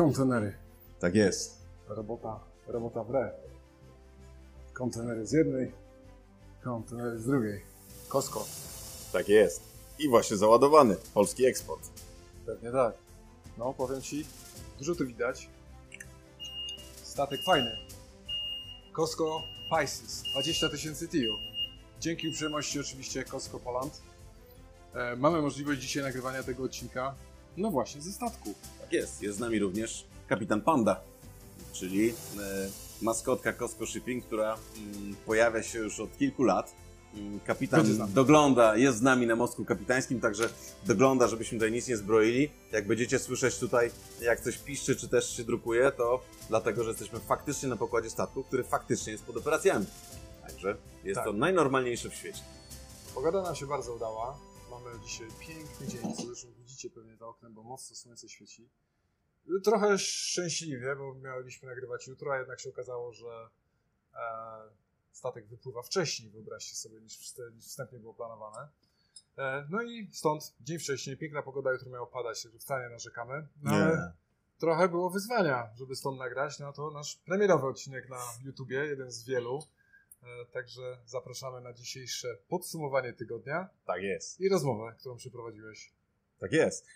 kontenery. Tak jest. Robota, robota w re. Kontenery z jednej, kontenery z drugiej. Kosko. Tak jest. I właśnie załadowany. Polski eksport. Pewnie tak. No, powiem Ci, dużo tu widać. Statek fajny. Costco Pisces, 20 tysięcy TIU. Dzięki uprzejmości oczywiście Costco Poland. E, mamy możliwość dzisiaj nagrywania tego odcinka, no właśnie, ze statku. Tak jest. Jest z nami również kapitan Panda, czyli e, maskotka Costco Shipping, która mm, pojawia się już od kilku lat. Mm, Kapitan z dogląda, jest z nami na mostku kapitańskim, także dogląda, żebyśmy tutaj nic nie zbroili. Jak będziecie słyszeć tutaj, jak coś piszczy, czy też się drukuje, to dlatego, że jesteśmy faktycznie na pokładzie statku, który faktycznie jest pod operacjami. Także jest Tak. to najnormalniejsze w świecie. Pogoda nam się bardzo udała. Mamy dzisiaj piękny dzień, co zresztą widzicie pewnie za oknem, bo mocno słońce świeci. Trochę szczęśliwie, bo mieliśmy nagrywać jutro, a jednak się okazało, że e, statek wypływa wcześniej, wyobraźcie sobie, niż, niż wstępnie było planowane. E, no i stąd dzień wcześniej, piękna pogoda, jutro miało padać, także wcale nie narzekamy. No ale trochę było wyzwania, żeby stąd nagrać. No to nasz premierowy odcinek na YouTubie, jeden z wielu. E, Także zapraszamy na dzisiejsze podsumowanie tygodnia Tak jest. i rozmowę, którą przeprowadziłeś. Tak jest.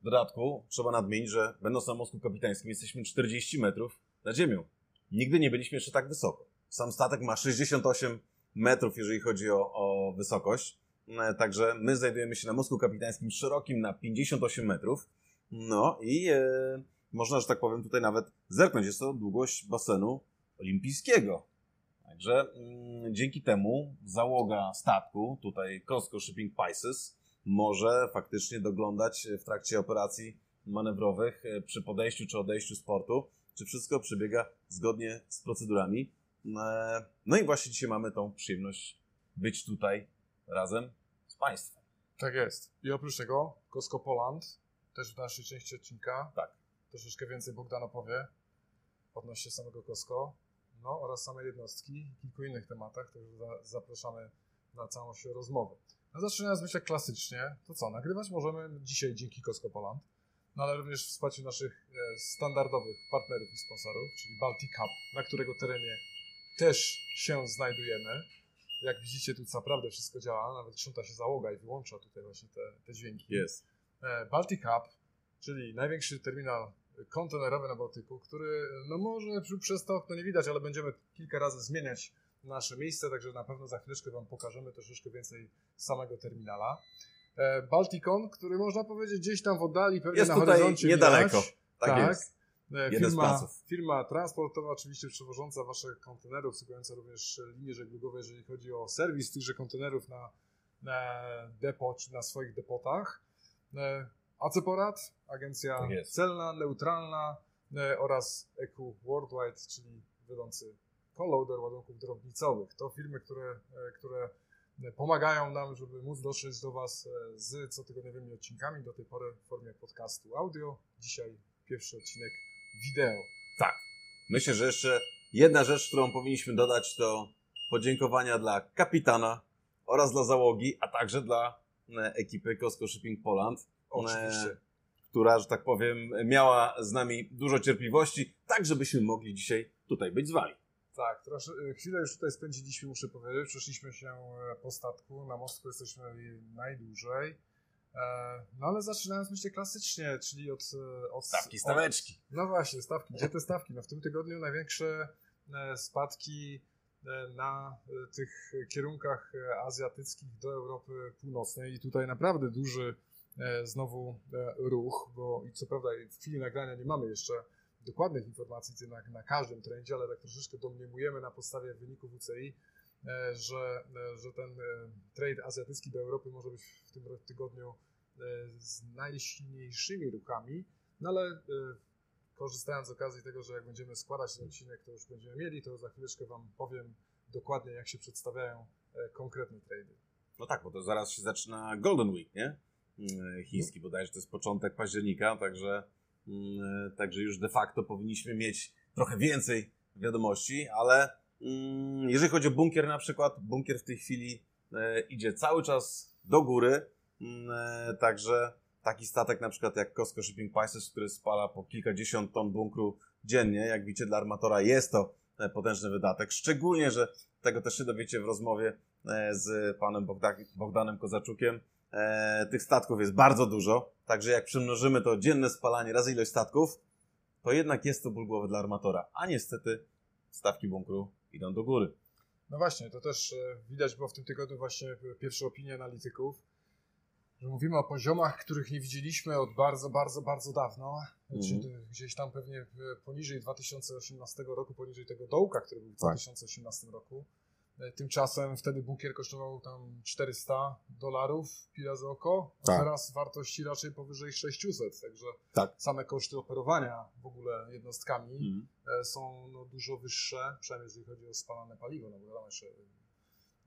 W dodatku trzeba nadmienić, że będąc na mostku kapitańskim jesteśmy 40 metrów nad ziemią. Nigdy nie byliśmy jeszcze tak wysoko. Sam statek ma 68 metrów, jeżeli chodzi o, o wysokość. E, Także my znajdujemy się na mostku kapitańskim szerokim na 58 metrów. No i e, można, że tak powiem, tutaj nawet zerknąć. Jest to długość basenu olimpijskiego. Także mm, dzięki temu załoga statku, tutaj Costco Shipping Pisces, może faktycznie doglądać w trakcie operacji manewrowych e, przy podejściu czy odejściu z portu, czy wszystko przebiega zgodnie z procedurami. E, No i właśnie dzisiaj mamy tą przyjemność być tutaj razem z Państwem. Tak jest. I oprócz tego Costco Poland, też w dalszej części odcinka, Tak. troszeczkę więcej Bogdan opowie odnośnie samego Costco, no oraz samej jednostki i kilku innych tematach, także za, zapraszamy na całą się rozmowę. No zaczynając myślę klasycznie, to co, nagrywać możemy dzisiaj dzięki Costco Poland, no ale również w wsparciu naszych e, standardowych partnerów i sponsorów, czyli Baltic Cup, na którego terenie też się znajdujemy. Jak widzicie, tu naprawdę wszystko działa, nawet krząta się załoga i wyłącza tutaj właśnie te, te dźwięki. Jest. E, Baltic Hub, czyli największy terminal kontenerowy na Bałtyku, który no może przez to okno nie widać, ale będziemy kilka razy zmieniać nasze miejsce, także na pewno za chwileczkę Wam pokażemy troszeczkę więcej samego terminala. E, Balticon, który można powiedzieć gdzieś tam w oddali, pewnie Jest na tutaj horyzoncie niedaleko. Widać. Tak, Tak. jest. E, Jeden Firma, firma transportowa, oczywiście przewożąca Wasze kontenery, obsługująca również linie żeglugowe, jeżeli chodzi o serwis tychże kontenerów na, na depo czy na swoich depotach. E, Aceporat, agencja Tak celna, neutralna oraz EQ Worldwide, czyli wiodący co-loader ładunków drobnicowych. To firmy, które, e, które pomagają nam, żeby móc dotrzeć do Was e, z cotygodniowymi odcinkami, do tej pory w formie podcastu audio. Dzisiaj pierwszy odcinek wideo. Tak. Myślę, że jeszcze jedna rzecz, którą powinniśmy dodać, to podziękowania dla kapitana oraz dla załogi, a także dla e, ekipy Costco Shipping Poland, Oczywiście. która, że tak powiem, miała z nami dużo cierpliwości, tak żebyśmy mogli dzisiaj tutaj być z Wami. Tak, trosze, chwilę już tutaj spędziliśmy, muszę powiedzieć. Przeszliśmy się e, po statku. Na mostku jesteśmy najdłużej. E, No ale zaczynając myślę klasycznie, czyli od... e, od Stawki, od- staweczki. No właśnie, stawki. Gdzie te stawki? No w tym tygodniu największe spadki na tych kierunkach azjatyckich do Europy Północnej i tutaj naprawdę duży znowu ruch, bo i co prawda w chwili nagrania nie mamy jeszcze dokładnych informacji na, na każdym trendzie, ale tak troszeczkę domniemujemy na podstawie wyników UCI, e, że, e, że ten e, trade azjatycki do Europy może być w tym tygodniu z najsilniejszymi ruchami, no ale korzystając z okazji tego, że jak będziemy składać ten odcinek, to już będziemy mieli, to za chwileczkę Wam powiem dokładnie, jak się przedstawiają konkretne trady. No tak, bo to zaraz się zaczyna Golden Week, nie? Chiński bodajże, to jest początek października, także, także już de facto powinniśmy mieć trochę więcej wiadomości, ale mm, jeżeli chodzi o bunkier na przykład, bunkier w tej chwili e, idzie cały czas do góry, mm, e, także taki statek na przykład jak Costco Shipping Prices, który spala po kilkadziesiąt ton bunkru dziennie, jak widzicie dla armatora jest to e, potężny wydatek, szczególnie, że tego też się dowiecie w rozmowie e, z panem Bogdanem Kozaczukiem. E, tych statków jest bardzo dużo, także jak przemnożymy to dzienne spalanie razy ilość statków, to jednak jest to ból głowy dla armatora, a niestety stawki bunkru idą do góry. No właśnie, to też widać było w tym tygodniu właśnie pierwsze opinie analityków, że mówimy o poziomach, których nie widzieliśmy od bardzo, bardzo, bardzo dawno. Mm. Gdzieś tam pewnie poniżej 2018 roku, poniżej tego dołka, który był w 2018 tak. roku. E, tymczasem wtedy bunkier kosztował tam 400 dolarów pila za oko, a tak. teraz wartości raczej powyżej 600, także tak. same koszty operowania w ogóle jednostkami mm. są no, dużo wyższe, przynajmniej jeżeli chodzi o spalane paliwo, no bo wiadomo, że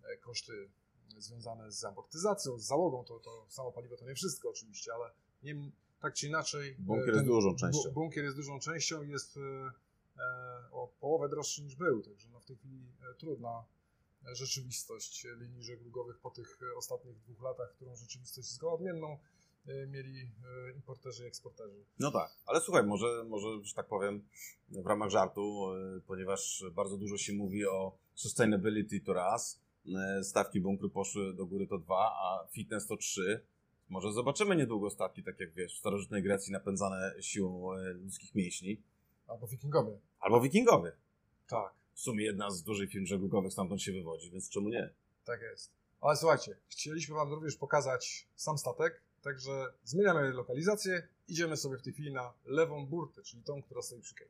e, koszty związane z amortyzacją, z załogą, to, to samo paliwo to nie wszystko oczywiście, ale nie, tak czy inaczej... Bunkier jest dużą częścią. Bunkier jest dużą częścią i jest o połowę droższy niż był, także no w tej chwili trudna rzeczywistość linii żeglugowych po tych ostatnich dwóch latach, którą rzeczywistość zgoła odmienną e, mieli importerzy i eksporterzy. No tak, ale słuchaj, może, może, że tak powiem, w ramach żartu, ponieważ bardzo dużo się mówi o sustainability to raz, E, stawki bunkru poszły do góry to 2, a fitness to 3. Może zobaczymy niedługo statki, tak jak wiesz, w starożytnej Grecji napędzane siłą e, ludzkich mięśni. Albo wikingowie. Albo wikingowie. Tak. W sumie jedna z dużych firm żeglugowych stamtąd się wywodzi, więc czemu nie? Tak jest. Ale słuchajcie, chcieliśmy Wam również pokazać sam statek, także zmieniamy lokalizację, idziemy sobie w tej chwili na lewą burtę, czyli tą, która stoi przy Kej.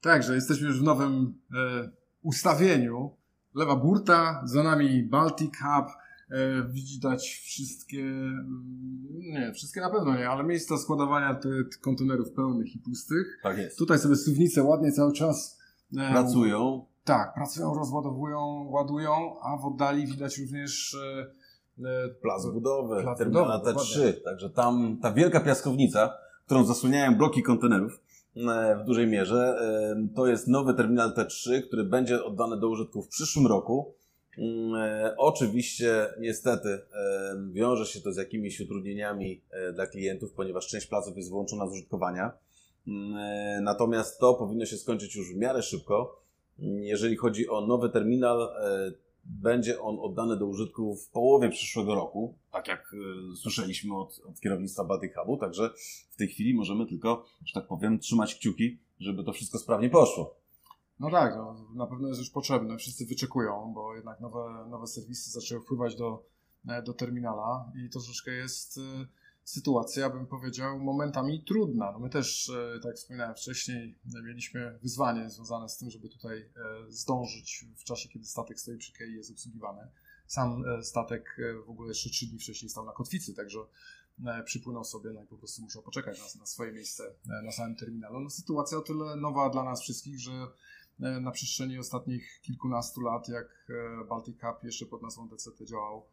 Także jesteśmy już w nowym e, ustawieniu lewa burta, za nami Baltic Hub, e, widać wszystkie, mm, nie, wszystkie na pewno nie, ale miejsca składowania te kontenerów pełnych i pustych. Tak jest. Tutaj sobie suwnice ładnie cały czas e, pracują. Tak, pracują, rozładowują, ładują, a w oddali widać również e, plac budowy, plac terminala T3. Także tam ta wielka piaskownica, którą zasłaniają bloki kontenerów, E, w dużej mierze. E, to jest nowy terminal T3, który będzie oddany do użytku w przyszłym roku. Mm, e, oczywiście, niestety, wiąże się to z jakimiś utrudnieniami dla klientów, ponieważ część placów jest wyłączona z użytkowania. Mm, natomiast to powinno się skończyć już w miarę szybko. Jeżeli chodzi o nowy terminal, będzie on oddany do użytku w połowie przyszłego roku, tak jak y, słyszeliśmy od, od kierownictwa Baltic Hubu, także w tej chwili możemy tylko, że tak powiem, trzymać kciuki, żeby to wszystko sprawnie poszło. No tak, no, na pewno jest już potrzebne, wszyscy wyczekują, bo jednak nowe, nowe serwisy zaczęły wpływać do, e, do terminala i to troszeczkę jest sytuacja, bym powiedział, momentami trudna. No my też, e, tak jak wspominałem wcześniej, mieliśmy wyzwanie związane z tym, żeby tutaj e, zdążyć w czasie, kiedy statek stoi przy kei i jest obsługiwany. Sam e, statek w ogóle jeszcze trzy dni wcześniej stał na kotwicy, także przypłynął sobie no i po prostu musiał poczekać na, na swoje miejsce na samym terminalu. No, sytuacja o tyle nowa dla nas wszystkich, że na przestrzeni ostatnich kilkunastu lat, jak Baltic Cup jeszcze pod nazwą DCT działał,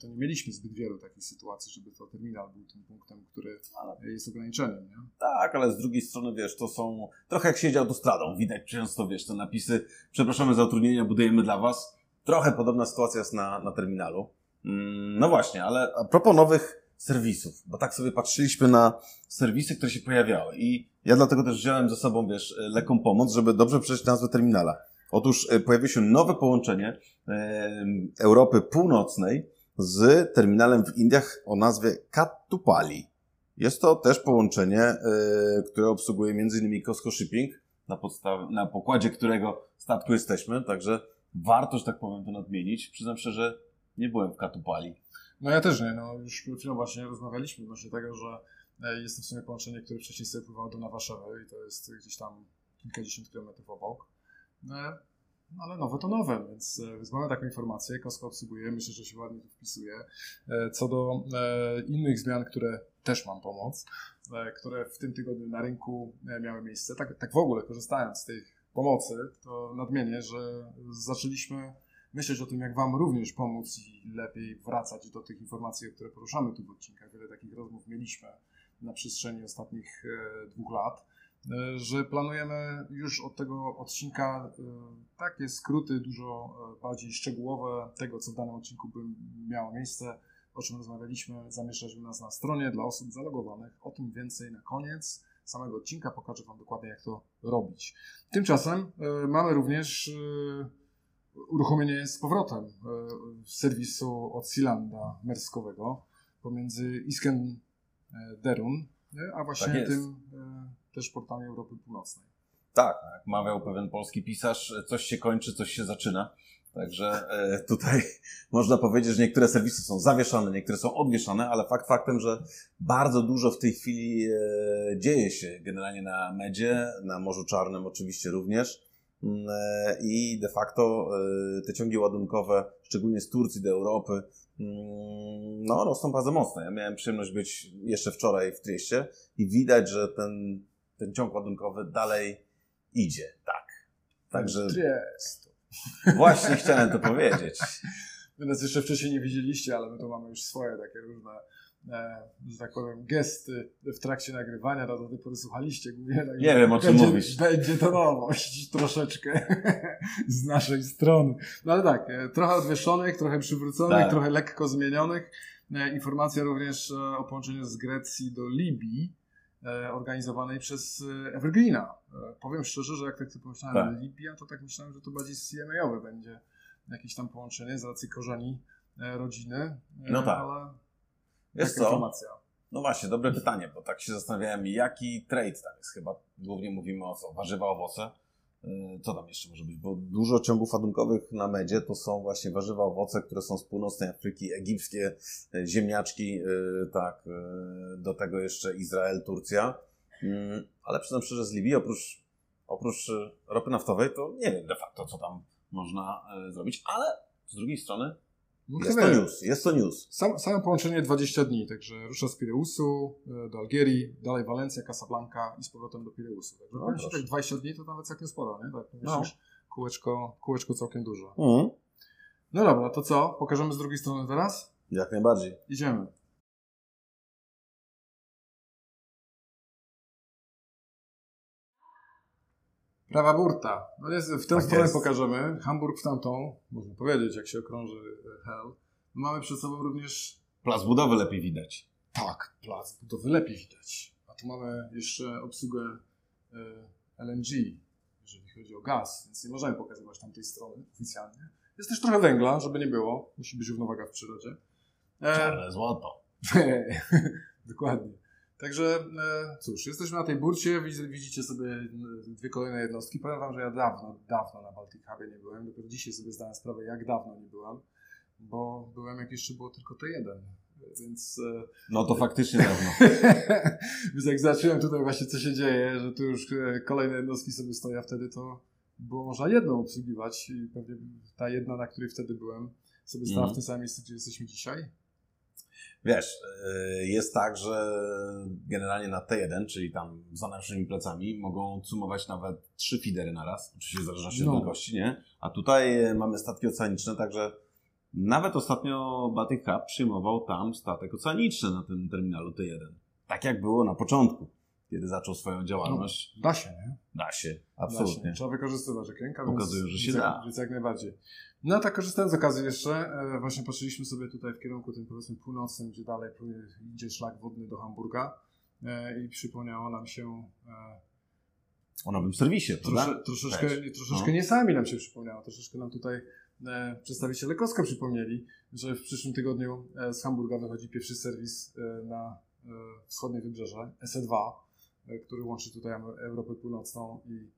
to nie mieliśmy zbyt wielu takich sytuacji, żeby to terminal był tym punktem, który jest ograniczeniem. Nie? Tak, ale z drugiej strony, wiesz, to są trochę jak siedział autostradą. Widać często, wiesz, te napisy, przepraszamy za utrudnienia, budujemy dla Was. Trochę podobna sytuacja jest na, na terminalu. Mm, no właśnie, ale a propos nowych serwisów, bo tak sobie patrzyliśmy na serwisy, które się pojawiały i ja dlatego też wziąłem ze sobą, wiesz, lekką pomoc, żeby dobrze przeczytać nazwę terminala. Otóż e, pojawiło się nowe połączenie Europy Północnej z terminalem w Indiach o nazwie Katupali. Jest to też połączenie, yy, które obsługuje m.in. Costco Shipping, na, podstaw- na pokładzie którego statku jesteśmy, także warto, że tak powiem, to nadmienić. Przyznam szczerze, nie byłem w Katupali. No ja też nie, no już chwilą właśnie rozmawialiśmy odnośnie tego, że e, jest to w sumie połączenie, które wcześniej sobie pływało do Nawaszewy i to jest gdzieś tam kilkadziesiąt kilometrów obok. No, ale nowe to nowe, więc, e, więc mamy taką informację, Kosko obsługuje, myślę, że się ładnie tu wpisuje. E, co do e, innych zmian, które też mam pomoc, które w tym tygodniu na rynku miały miejsce, tak, tak w ogóle korzystając z tej pomocy, to nadmienię, że zaczęliśmy myśleć o tym, jak Wam również pomóc i lepiej wracać do tych informacji, które poruszamy tu w odcinkach. Wiele takich rozmów mieliśmy na przestrzeni ostatnich dwóch lat. E, że planujemy już od tego odcinka e, takie skróty dużo e, bardziej szczegółowe tego, co w danym odcinku by miało miejsce, o czym rozmawialiśmy, zamieszczać u nas na stronie dla osób zalogowanych. O tym więcej na koniec samego odcinka. Pokażę Wam dokładnie, jak to robić. Tymczasem mamy również uruchomienie z powrotem serwisu od Silanda merskowego pomiędzy Isken Derun, a właśnie Tak tym też portami Europy Północnej. Tak, jak mawiał pewien polski pisarz, coś się kończy, coś się zaczyna. Także e, tutaj można powiedzieć, że niektóre serwisy są zawieszane, niektóre są odwieszane, ale fakt faktem, że bardzo dużo w tej chwili e, dzieje się generalnie na Medzie, na Morzu Czarnym oczywiście również. Mm, e, I de facto te ciągi ładunkowe, szczególnie z Turcji do Europy, mm, no, rosną bardzo mocno. Ja miałem przyjemność być jeszcze wczoraj w Trieście i widać, że ten, ten ciąg ładunkowy dalej idzie. Tak. Także. Triest. Właśnie chciałem to powiedzieć. Wy nas jeszcze wcześniej nie widzieliście, ale my tu mamy już swoje takie różne, e, że tak powiem, gesty w trakcie nagrywania, to do tej pory słuchaliście głównie. Tak, nie wiem, o czym będzie, mówisz. Będzie to nowość troszeczkę z naszej strony. No ale tak, e, trochę odwieszonych, trochę przywróconych, tak. trochę lekko zmienionych. E, informacja również e, o połączeniu z Grecji do Libii organizowanej przez e, Evergreena. E, powiem szczerze, że jak tak sobie pomyślałem, tak. Libia, to tak myślałem, że to bardziej CMA-owe będzie jakieś tam połączenie z racji korzeni rodziny. No tak. Ale Jest co? Informacja. No właśnie, dobre pytanie, bo tak się zastanawiałem, jaki trade tam jest. Chyba głównie mówimy o co? Warzywa, owoce. Y, co tam jeszcze może być? Bo dużo ciągów ładunkowych na medzie to są właśnie warzywa, owoce, które są z północnej Afryki, egipskie, y, ziemniaczki, y, tak, do tego jeszcze Izrael, Turcja. Mm, ale przyznam szczerze, z Libii oprócz, oprócz ropy naftowej to nie wiem de facto, co tam można zrobić, ale z drugiej strony jest to news, jest to news. Sam, same połączenie 20 dni, także rusza z Pireusu e, do Algierii, dalej Walencja, Casablanca i z powrotem do Pireusu. Także no, powiem tak 20 dni to nawet całkiem sporo, nie? Tak no. kółeczko, kółeczko całkiem duże. Mhm. No dobra, to co? Pokażemy z drugiej strony teraz? Jak najbardziej. Idziemy. Prawa burta. No jest, w tę tak stronę jest. pokażemy. Hamburg w tamtą. Można powiedzieć, jak się okrąży e, Hell. No mamy przed sobą również... Plac budowy lepiej widać. Tak, plac budowy lepiej widać. A tu mamy jeszcze obsługę e, LNG, jeżeli chodzi o gaz, więc nie możemy pokazywać tamtej strony oficjalnie. Jest też trochę węgla, żeby nie było. Musi być równowaga w przyrodzie. E... Czarne złoto. Dokładnie. Także e, cóż, jesteśmy na tej burcie, widzicie sobie dwie kolejne jednostki. Powiem Wam, że ja dawno, dawno na Baltic Hubie nie byłem. Dopiero dzisiaj sobie zdałem sprawę, jak dawno nie byłem, bo byłem jak jeszcze było tylko to jeden. Więc. E, no to faktycznie dawno. Więc jak zobaczyłem tutaj właśnie, co się dzieje, że tu już e, kolejne jednostki sobie stoją, wtedy to było można jedną obsługiwać i pewnie ta jedna, na której wtedy byłem, sobie stała mm. w tym samym miejscu, gdzie jesteśmy dzisiaj. Wiesz, y, jest tak, że generalnie na T1, czyli tam za naszymi plecami, mogą cumować nawet trzy fidery na raz, oczywiście w zależności no. od wielkości, nie? A tutaj mamy statki oceaniczne, także nawet ostatnio Baltic Hub przyjmował tam statek oceaniczny na tym terminalu T1. Tak jak było na początku, kiedy zaczął swoją działalność. No, da się, nie? Da się, absolutnie. Da się. Trzeba wykorzystywać okienka, Pokazują, że się da. Więc jak najbardziej. No tak korzystając z okazji jeszcze, e, właśnie patrzyliśmy sobie tutaj w kierunku tym powiedzmy północnym, gdzie dalej idzie szlak wodny do Hamburga e, i przypomniało nam się e, o nowym serwisie, Trosze, troszeczkę, troszeczkę no. nie sami nam się przypomniało, troszeczkę nam tutaj przedstawiciele Koska przypomnieli, że w przyszłym tygodniu z Hamburga wychodzi pierwszy serwis na wschodnie wybrzeże, SE2, który łączy tutaj Europę Północną i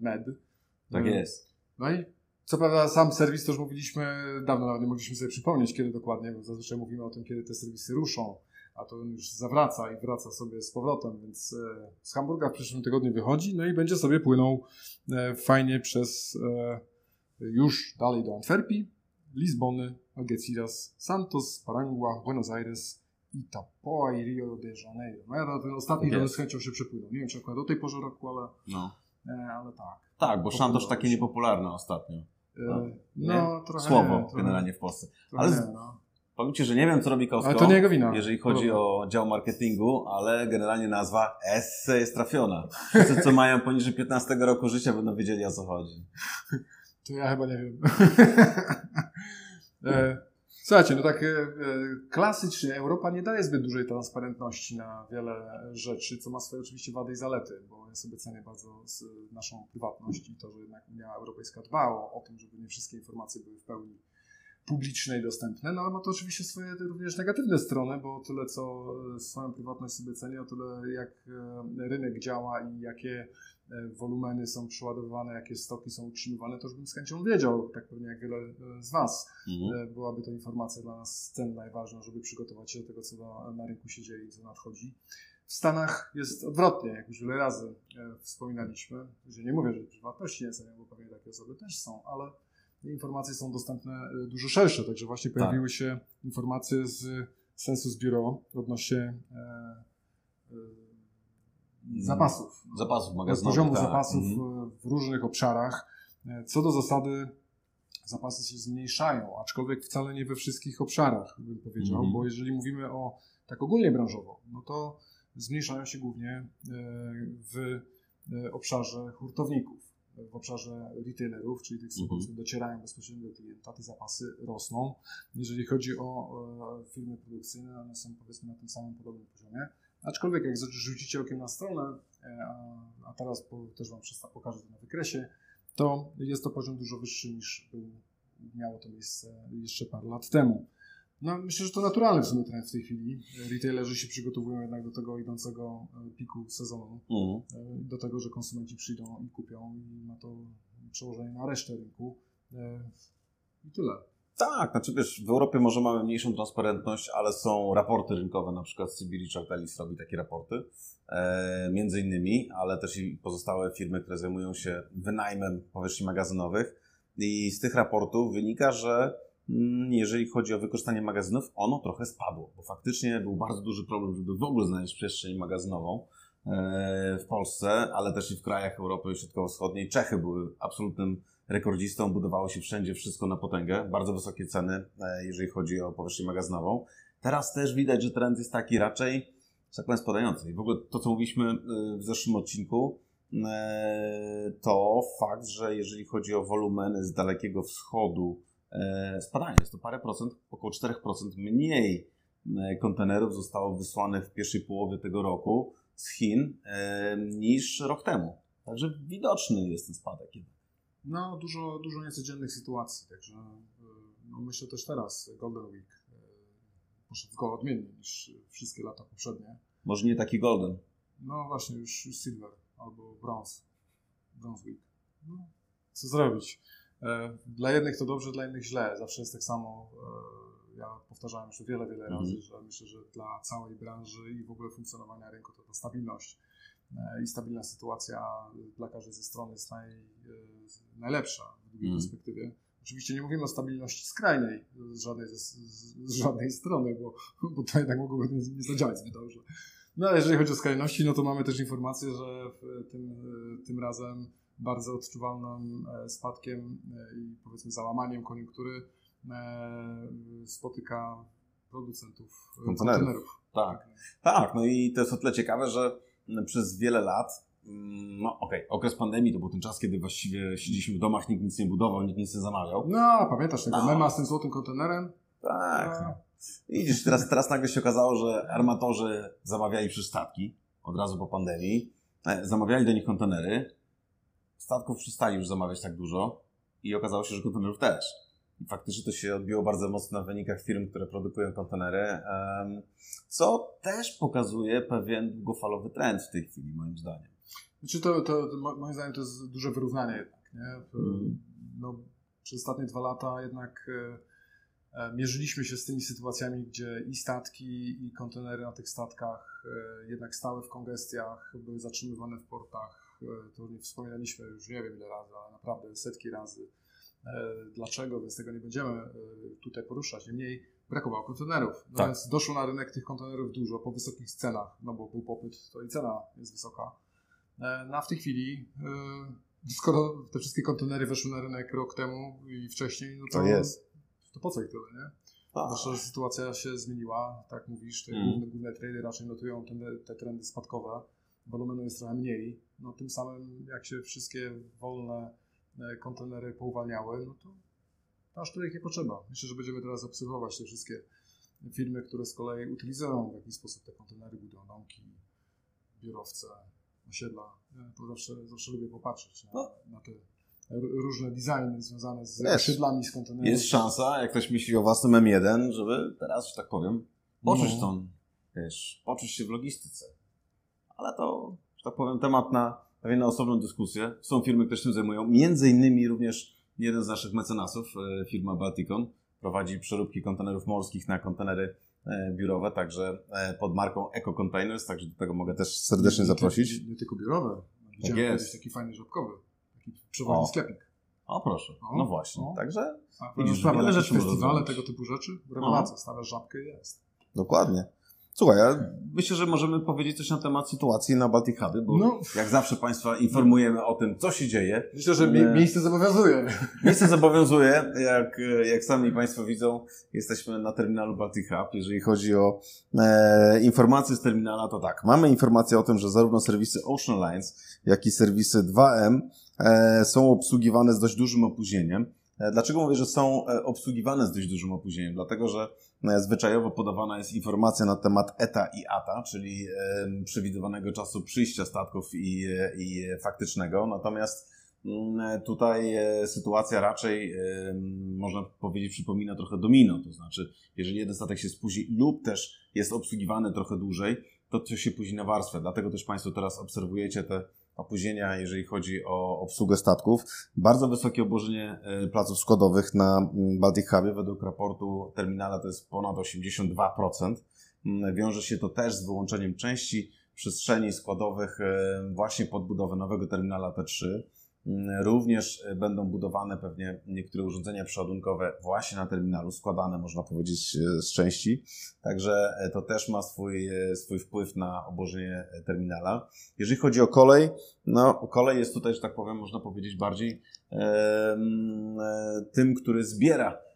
Med. Tak jest. No i co prawda sam serwis to już mówiliśmy dawno, nawet nie mogliśmy sobie przypomnieć kiedy dokładnie, bo zazwyczaj mówimy o tym, kiedy te serwisy ruszą, a to on już zawraca i wraca sobie z powrotem, więc e, z Hamburga w przyszłym tygodniu wychodzi, no i będzie sobie płynął e, fajnie przez e, już dalej do Antwerpii, Lizbony, Algeciras, Santos, Parangua, Buenos Aires, Itapoa i Rio de Janeiro. No ja na ten ostatni tak z chęcią się przepłynął. Nie wiem, czy akurat do tej porze roku, ale, no. ale tak. Tak, bo Szantosz takie niepopularne ostatnio. No, no trochę Słowo nie, generalnie w Polsce. Ale nie, no. powiem Ci, że nie wiem, co robi Kausko, ale to nie jego wina. jeżeli chodzi o dział marketingu, ale generalnie nazwa S jest trafiona. Wszyscy, co mają poniżej 15 roku życia, będą wiedzieli, o co chodzi. To ja chyba nie wiem. e, Słuchajcie, no tak e, e, klasycznie Europa nie daje zbyt dużej transparentności na wiele rzeczy, co ma swoje oczywiście wady i zalety, bo ja sobie cenię bardzo naszą prywatność i to, że jednak Unia Europejska dba o, tym, żeby nie wszystkie informacje były w pełni publiczne i dostępne, no ale ma to oczywiście swoje również negatywne strony, bo tyle co e, swoją prywatność sobie cenię, o tyle jak rynek działa i jakie wolumeny są przeładowywane, jakie stoki są utrzymywane, to już bym z chęcią wiedział, tak pewnie jak wiele e, z Was. Mhm. E, byłaby to informacja dla nas cenna i ważna, żeby przygotować się do tego, co na, na rynku się dzieje i co nadchodzi. W Stanach jest odwrotnie, jak już wiele razy wspominaliśmy, że nie mówię, że prywatności nie cenią, bo pewnie takie osoby też są, ale informacje są dostępne dużo szersze, także właśnie tak. pojawiły tak. się informacje z Census Bureau odnośnie e, e, zapasów. Zapasów magazynowych. Poziomu tak. zapasów mhm. w różnych obszarach. Co do zasady zapasy się zmniejszają, aczkolwiek wcale nie we wszystkich obszarach, bym powiedział, mhm. bo jeżeli mówimy o tak ogólnie branżowo, no to zmniejszają się głównie e, w e, obszarze hurtowników, w obszarze retailerów, czyli tych, mhm. docierają bezpośrednio do klienta, te zapasy rosną. Jeżeli chodzi o e, firmy produkcyjne, one są powiedzmy na tym samym podobnym poziomie. Aczkolwiek jak rzucicie okiem na stronę, e, a, teraz też Wam pokażę to na wykresie, to jest to poziom dużo wyższy niż był, miało to miejsce jeszcze parę lat temu. No, myślę, że to naturalny w sumie trend w tej chwili. Retailerzy się przygotowują jednak do tego idącego e, piku sezonu, mhm. do tego, że konsumenci przyjdą i kupią i ma to przełożenie na resztę rynku. I tyle. Tak, znaczy wiesz, w Europie może mamy mniejszą transparentność, ale są raporty rynkowe, na przykład CB Richard robi takie raporty, e, między innymi, ale też i pozostałe firmy, które zajmują się wynajmem powierzchni magazynowych i z tych raportów wynika, że mm, jeżeli chodzi o wykorzystanie magazynów, ono trochę spadło, bo faktycznie był bardzo duży problem, żeby w ogóle znaleźć przestrzeń magazynową e, w Polsce, ale też i w krajach Europy Środkowo-Wschodniej. Czechy były absolutnym rekordzistą, budowało się wszędzie wszystko na potęgę, bardzo wysokie ceny, e, jeżeli chodzi o powierzchnię magazynową. Teraz też widać, że trend jest taki raczej, tak powiem, spadający. I w ogóle to, co mówiliśmy e, w zeszłym odcinku, e, to fakt, że jeżeli chodzi o wolumeny z Dalekiego Wschodu, spadają. Jest to parę procent, około 4% mniej kontenerów zostało wysłanych w pierwszej połowie tego roku z Chin niż rok temu. Także widoczny jest ten spadek. No, dużo, dużo niecodziennych sytuacji, także e, no, myślę też teraz Golden Week e, poszedł w go odmiennie niż wszystkie lata poprzednie. Może nie taki Golden. No właśnie, już, już Silver albo Bronze. Bronze Week. No, co zrobić? E, dla jednych to dobrze, dla innych źle. Zawsze jest tak samo. Ja powtarzałem już wiele, wiele razy, mm. że myślę, że dla całej branży i w ogóle funkcjonowania rynku to ta stabilność i stabilna sytuacja dla każdej ze stron jest naj, najlepsza w długiej mm. perspektywie. Oczywiście nie mówimy o stabilności skrajnej z żadnej, z, z żadnej strony, bo, bo to jednak mogłoby nie, zadziałać zbyt dobrze. No ale jeżeli chodzi o skrajności, no to mamy też informację, że tym, tym razem bardzo odczuwalnym e, spadkiem e, i powiedzmy załamaniem koniunktury e, spotyka producentów kontenerów. kontenerów. Tak, tak. No i to jest o tyle ciekawe, że przez wiele lat Mm, no okej, okay. okres pandemii to był ten czas, kiedy właściwie siedzieliśmy w domach, nikt nic nie budował, nikt nic nie zamawiał. No, pamiętasz tego no. mema z tym złotym kontenerem? Tak. No. Widzisz, teraz, teraz nagle się okazało, że armatorzy zamawiali przez statki od razu po pandemii, e, zamawiali do nich kontenery, statków przestali już zamawiać tak dużo i okazało się, że kontenerów też. I faktycznie to się odbiło bardzo mocno na wynikach firm, które produkują kontenery, co też pokazuje pewien długofalowy trend w tej chwili, moim zdaniem. Znaczy to, to, to, moim zdaniem to jest duże wyrównanie jednak, nie? Mm. No, przez ostatnie dwa lata jednak e, e, mierzyliśmy się z tymi sytuacjami, gdzie i statki, i kontenery na tych statkach e, jednak stały w kongestiach, były zatrzymywane w portach. To nie wspominaliśmy już nie wiem ile razy, ale naprawdę setki razy. E, dlaczego? Więc tego nie będziemy e, tutaj poruszać. Niemniej brakowało kontenerów. No tak. Więc doszło na rynek tych kontenerów dużo po wysokich cenach, no bo był popyt, to i cena jest wysoka. E, no a w tej chwili, skoro te wszystkie kontenery weszły na rynek rok temu i wcześniej, no to, to jest. To po co ich tyle, nie? Zwłaszcza, sytuacja się zmieniła, tak mówisz, te mm. główne, główne trady raczej notują te, te trendy spadkowe, wolumenu jest trochę mniej, no tym samym jak się wszystkie wolne kontenery pouwalniały, no to aż tu nie potrzeba. Myślę, że będziemy teraz obserwować te wszystkie firmy, które z kolei utylizują w jakiś sposób te kontenery, budują domki, biurowce, osiedla. To zawsze, zawsze lubię popatrzeć na, no. na te różne designy związane z Wiesz, osiedlami, z kontenerami. Jest szansa, jak ktoś myśli o własnym M1, żeby teraz, że tak powiem, poczuć no. tą, wiesz, poczuć się w logistyce. Ale to, że tak powiem, temat na pewnie na osobną dyskusję. Są firmy, które się tym zajmują. Między innymi również jeden z naszych mecenasów, e, firma Balticon, prowadzi przeróbki kontenerów morskich na kontenery e, biurowe, także e, pod marką Eco Containers, także do tego mogę też serdecznie nie, zaprosić. Nie, nie, tylko biurowe. Widziałem tak jest. taki fajny żabkowy, taki przewodni sklepik. O proszę, o, no właśnie, o. także A, widzisz, wiele rzeczy festiwale, tego typu rzeczy, rewelacja, stawiasz żabkę jest. Dokładnie. Słuchaj, ja myślę, że możemy powiedzieć coś na temat sytuacji na Baltic Hubie, bo no. jak zawsze Państwa informujemy o tym, co się dzieje. Myślę, że mi miejsce zobowiązuje. Miejsce zobowiązuje, jak, jak sami Państwo widzą, jesteśmy na terminalu Baltic Hub. Jeżeli chodzi o e, informacje z terminala, to tak, mamy informację o tym, że zarówno serwisy Ocean Lines, jak i serwisy 2M e, są obsługiwane z dość dużym opóźnieniem. E, dlaczego mówię, że są e, obsługiwane z dość dużym opóźnieniem? Dlatego, że e, zwyczajowo podawana jest informacja na temat ETA i ATA, czyli przewidywanego czasu przyjścia statków i, i faktycznego. Natomiast mm, tutaj sytuacja raczej, można powiedzieć, przypomina trochę domino. To znaczy, jeżeli jeden statek się spóźni lub też jest obsługiwany trochę dłużej, to to się później na warstwę. Dlatego też Państwo teraz obserwujecie te opóźnienia, jeżeli chodzi o obsługę statków. Bardzo wysokie obłożenie e, placów składowych na mm, Baltic Hubie. Według raportu terminala to jest ponad 82%. Mm, wiąże się to też z wyłączeniem części przestrzeni składowych e, właśnie pod budowę nowego terminala T3. Również e, będą budowane pewnie niektóre urządzenia przeładunkowe właśnie na terminalu, składane można powiedzieć e, z części. Także e, to też ma swój, swój wpływ na obłożenie terminala. Jeżeli chodzi o kolej, no kolej jest tutaj, że tak powiem, można powiedzieć bardziej e, tym, który zbiera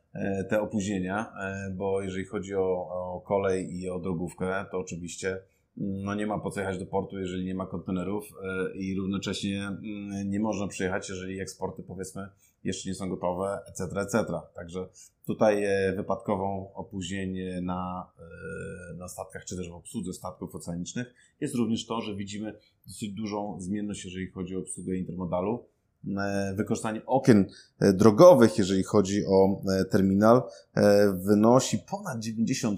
te opóźnienia, bo jeżeli chodzi o, o kolej i o drogówkę, to oczywiście no nie ma po co jechać do portu, jeżeli nie ma kontenerów e, i równocześnie mm, nie można przyjechać, jeżeli eksporty powiedzmy jeszcze nie są gotowe, etc., etc. Także tutaj e, wypadkową opóźnień na, e, na statkach, czy też w obsłudze statków oceanicznych jest również to, że widzimy dosyć dużą zmienność, jeżeli chodzi o obsługę intermodalu. E, wykorzystanie okien e, drogowych, jeżeli chodzi o e, terminal, wynosi ponad 93%.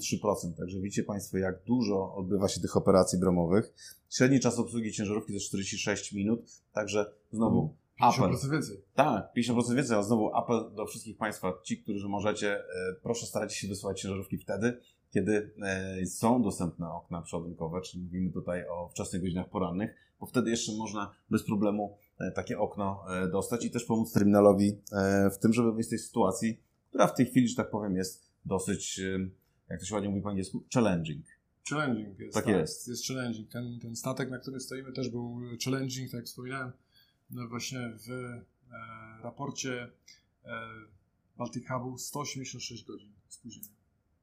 Także widzicie Państwo, jak dużo odbywa się tych operacji bromowych. Średni czas obsługi ciężarówki to 46 minut, także znowu 50% apel. więcej. Tak, 50% więcej, a znowu apel do wszystkich Państwa, ci, którzy możecie, proszę starajcie się wysyłać ciężarówki wtedy, kiedy są dostępne okna przodunkowe, czyli mówimy tutaj o wczesnych godzinach porannych, bo wtedy jeszcze można bez problemu takie okno e, dostać i też pomóc terminalowi e, w tym, żeby wyjść z tej sytuacji, która w tej chwili, że tak powiem, jest dosyć, jak to się ładnie mówi po angielsku, challenging. Challenging jest. Tak, tak jest. Jest challenging. Ten, ten statek, na którym stoimy, też był challenging, tak jak wspominałem, no właśnie w e, raporcie e, Baltic Hubu 186 godzin spóźnienia.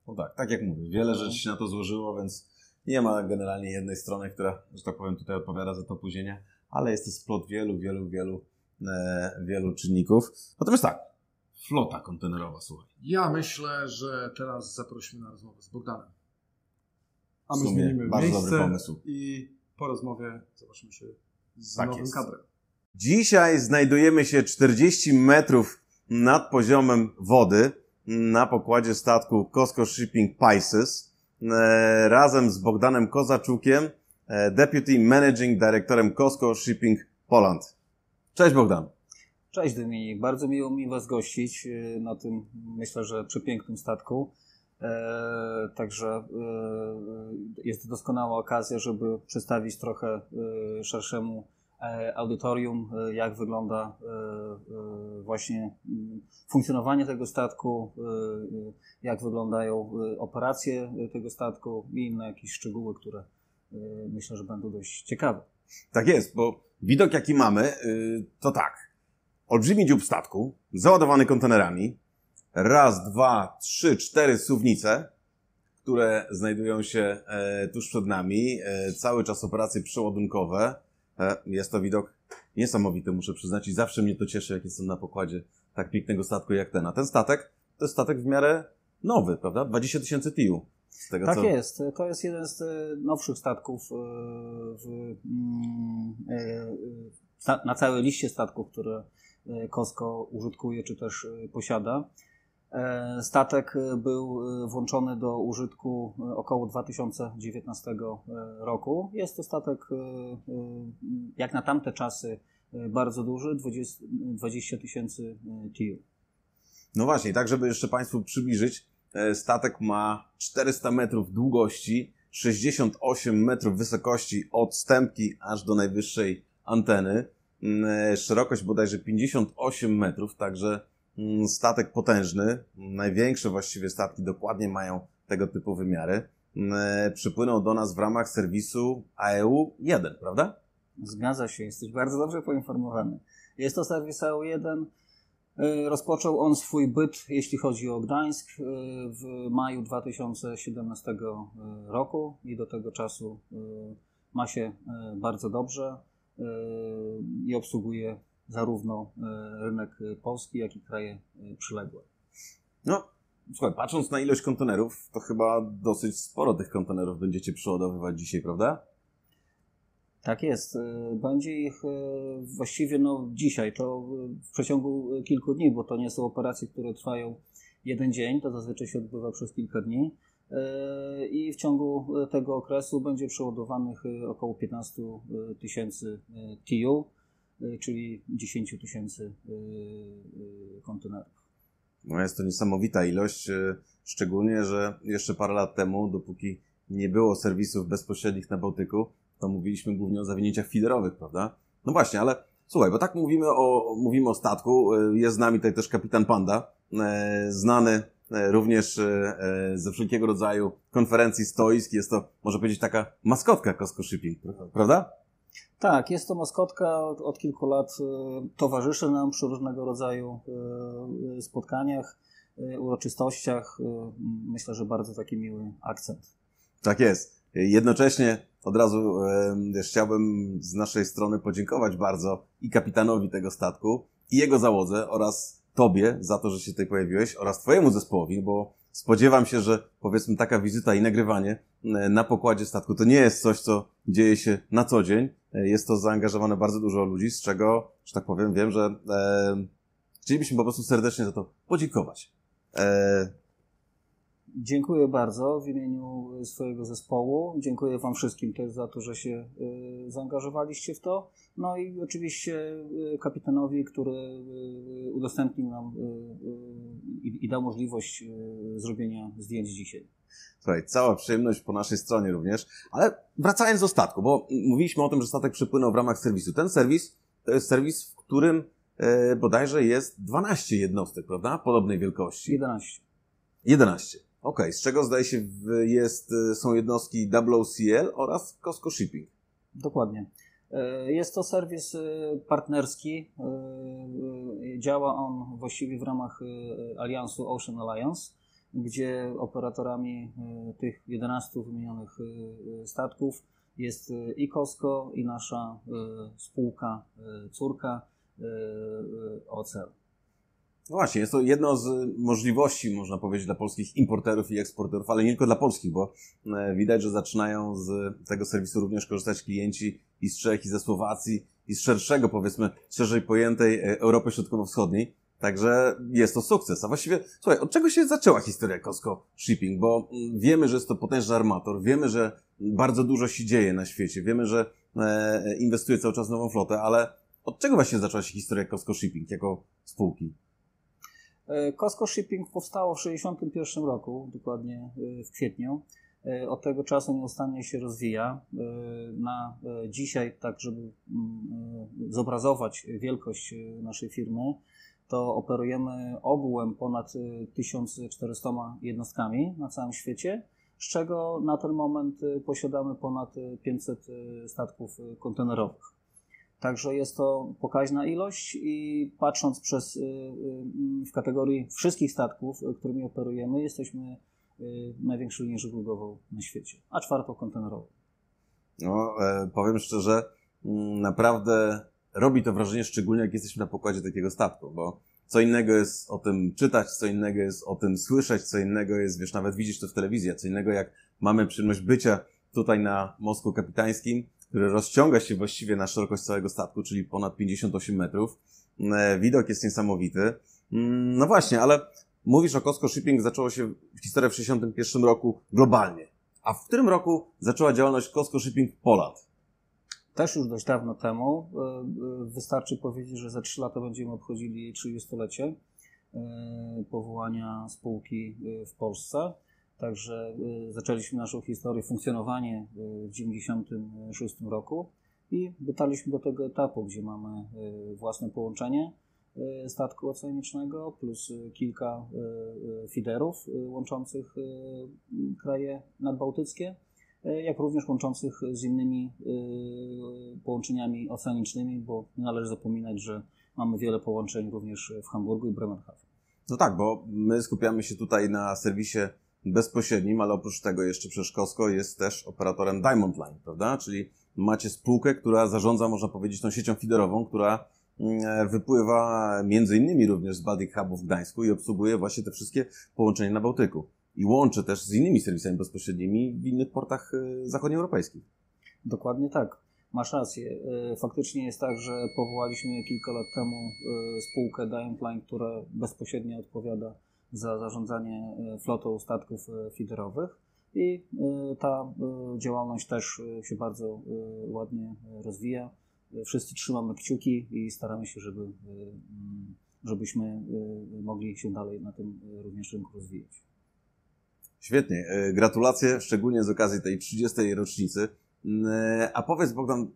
No tak, tak jak mówię, wiele rzeczy się na to złożyło, więc nie ma generalnie jednej strony, która, że tak powiem, tutaj odpowiada za to opóźnienie ale jest to splot wielu, wielu, wielu, e, wielu czynników. Natomiast tak, flota kontenerowa, słuchaj. Ja myślę, że teraz zaprosimy na rozmowę z Bogdanem. A my zmienimy bardzo miejsce dobry pomysł. i po rozmowie zobaczymy się z tak nowym jest. kadrem. Dzisiaj znajdujemy się 40 metrów nad poziomem wody na pokładzie statku Costco Shipping Pisces e, razem z Bogdanem Kozaczukiem Deputy Managing Directorem Costco Shipping Poland. Cześć Bogdan. Cześć Dominik, bardzo miło mi Was gościć e, na tym, myślę, że przepięknym statku. E, także jest to doskonała okazja, żeby przedstawić trochę szerszemu audytorium, jak wygląda właśnie mm, funkcjonowanie tego statku, jak wyglądają operacje tego statku i inne jakieś szczegóły, które myślę, że będą dość ciekawe. Tak jest, bo widok jaki mamy, y, to tak. Olbrzymi dziób statku, załadowany kontenerami, raz, dwa, trzy, cztery suwnice, które znajdują się e, tuż przed nami, e, cały czas operacje przeładunkowe. E, jest to widok niesamowity, muszę przyznać, i zawsze mnie to cieszy, jak jestem na pokładzie tak pięknego statku jak ten. A ten statek to jest statek w miarę nowy, prawda? 20 tysięcy TIU. Tego, tak co... jest. To jest jeden z e, nowszych statków e, w, mm, e, na całej liście statków, które Kosko użytkuje czy też posiada. Statek był włączony do użytku około 2019 roku. Jest to statek jak na tamte czasy bardzo duży, 20 tysięcy TIU. No właśnie, tak żeby jeszcze Państwu przybliżyć, statek ma 400 metrów długości, 68 metrów wysokości od stępki aż do najwyższej anteny, mm, e, szerokość bodajże 58 metrów, także mm, statek potężny. Największe właściwie statki dokładnie mają tego typu wymiary. Mm, e, przypłynął do nas w ramach serwisu AEU 1, prawda? Zgadza się, jesteś bardzo dobrze poinformowany. Jest to serwis AEU 1 E, rozpoczął on swój byt, jeśli chodzi o Gdańsk, e, w maju 2017 e, roku i do tego czasu ma się bardzo dobrze i obsługuje zarówno rynek polski, jak i kraje przyległe. No, słuchaj, patrząc na ilość kontenerów, to chyba dosyć sporo tych kontenerów będziecie przeładowywać dzisiaj, prawda? Tak jest. Y, będzie ich y, właściwie no, dzisiaj, to w przeciągu kilku dni, bo to nie są operacje, które trwają jeden dzień, to zazwyczaj się odbywa przez kilka dni. Y, I w ciągu tego okresu będzie przeładowanych około 15 tysięcy TIU, czyli 10 tysięcy kontenerów. No jest to niesamowita ilość, szczególnie, że jeszcze parę lat temu, dopóki nie było serwisów bezpośrednich na Bałtyku, to mówiliśmy głównie o zawinięciach fiderowych, prawda? No właśnie, ale słuchaj, bo tak mówimy o, mówimy o statku, e, jest z nami tutaj też kapitan Panda, e, znany e, również ze wszelkiego rodzaju konferencji stoisk. Jest to, może powiedzieć, taka maskotka Costco Shipping, prawda? Tak, jest to maskotka. Od kilku lat towarzyszy nam przy różnego rodzaju spotkaniach, uroczystościach. Myślę, że bardzo taki miły akcent. Tak jest. Jednocześnie od razu e, chciałbym z naszej strony podziękować bardzo i kapitanowi tego statku, i jego załodze oraz Tobie za to, że się tutaj pojawiłeś oraz Twojemu zespołowi, bo spodziewam się, że powiedzmy taka wizyta i nagrywanie na pokładzie statku to nie jest coś, co dzieje się na co dzień. E, jest to zaangażowane bardzo dużo ludzi, z czego, że tak powiem, wiem, że e, chcielibyśmy po prostu serdecznie za to podziękować. E, Dziękuję bardzo w imieniu swojego zespołu. Dziękuję Wam wszystkim też za to, że się y, zaangażowaliście w to. No i oczywiście y, kapitanowi, który y, udostępnił nam i dał możliwość zrobienia zdjęć dzisiaj. Słuchaj, cała przyjemność po naszej stronie również. Ale wracając do statku, bo mówiliśmy o tym, że statek przypłynął w ramach serwisu. Ten serwis to jest serwis, w którym bodajże jest 12 jednostek, prawda? Podobnej wielkości. 11. 11. Okej, okay, z czego zdaje się jest, y, są jednostki WCL oraz Costco Shipping. Dokładnie. E, jest to serwis y, partnerski. E, działa on właściwie w ramach y, aliansu Ocean Alliance, gdzie operatorami tych 11 wymienionych statków jest i Costco, i nasza spółka córka OCEL. Właśnie, jest to jedno z możliwości, można powiedzieć, dla polskich importerów i eksporterów, ale nie tylko dla polskich, bo e, widać, że zaczynają z tego serwisu również korzystać klienci i z Czech, i ze Słowacji, i z szerszego, powiedzmy, szerzej pojętej e, Europy Środkowo-Wschodniej. Także jest to sukces. A właściwie, słuchaj, od czego się zaczęła historia Costco Shipping? Bo mm, wiemy, że jest to potężny armator, wiemy, że bardzo dużo się dzieje na świecie, wiemy, że e, inwestuje cały czas nową flotę, ale od czego właśnie zaczęła się historia Costco Shipping jako spółki? E, Costco Shipping powstało w 1961 roku, dokładnie e, w kwietniu. E, od tego czasu nieustannie się rozwija. Na dzisiaj, tak żeby mm, zobrazować wielkość naszej firmy, to operujemy ogółem ponad 1400 jednostkami na całym świecie, z czego na ten moment posiadamy ponad 500 statków kontenerowych. Także jest to pokaźna ilość i patrząc przez, y, y, w kategorii wszystkich statków, y, którymi operujemy, jesteśmy największą linią żeglugową na świecie, a czwartą kontenerową. No, e, powiem szczerze, mm, naprawdę robi to wrażenie, szczególnie jak jesteśmy na pokładzie takiego statku, bo Co innego jest o tym czytać, co innego jest o tym słyszeć, co innego jest, wiesz, nawet widzisz to w telewizji, a co innego jak mamy przyjemność bycia tutaj na mostku kapitańskim, który rozciąga się właściwie na szerokość całego statku, czyli ponad 58 metrów. E, widok jest niesamowity. Mm, no właśnie, ale mówisz o Costco Shipping, zaczęło się historia w 61 roku globalnie. A w którym roku zaczęła działalność Costco Shipping Poland? Też już dość dawno temu. E, e, wystarczy powiedzieć, że za 3 lata będziemy obchodzili 30-lecie powołania spółki w Polsce. Także zaczęliśmy naszą historię, funkcjonowanie w 1996 roku i dotarliśmy do tego etapu, gdzie mamy własne połączenie statku oceanicznego, plus kilka fiderów łączących kraje nadbałtyckie, jak również łączących z innymi połączeniami oceanicznymi, bo nie należy zapominać, że mamy wiele połączeń również w Hamburgu i Bremerhaven. No tak, bo my skupiamy się tutaj na serwisie bezpośrednim, ale oprócz tego jeszcze Costco jest też operatorem Diamond Line, prawda? Czyli macie spółkę, która zarządza, można powiedzieć, tą siecią fiderową, która E, wypływa między innymi również z Baltic Hubu w Gdańsku i obsługuje właśnie te wszystkie połączenia na Bałtyku. I łączy też z innymi serwisami bezpośrednimi w innych portach e, zachodnioeuropejskich. Dokładnie tak. Masz rację. E, faktycznie jest tak, że powołaliśmy kilka lat temu spółkę Diamond Line, która bezpośrednio odpowiada za zarządzanie flotą statków feederowych i ta działalność też się bardzo ładnie rozwija wszyscy trzymamy kciuki i staramy się, żeby, y, żebyśmy mogli się dalej na tym również rynku rozwijać. Świetnie. E, gratulacje, szczególnie z okazji tej 30. rocznicy. E, a powiedz Bogdan,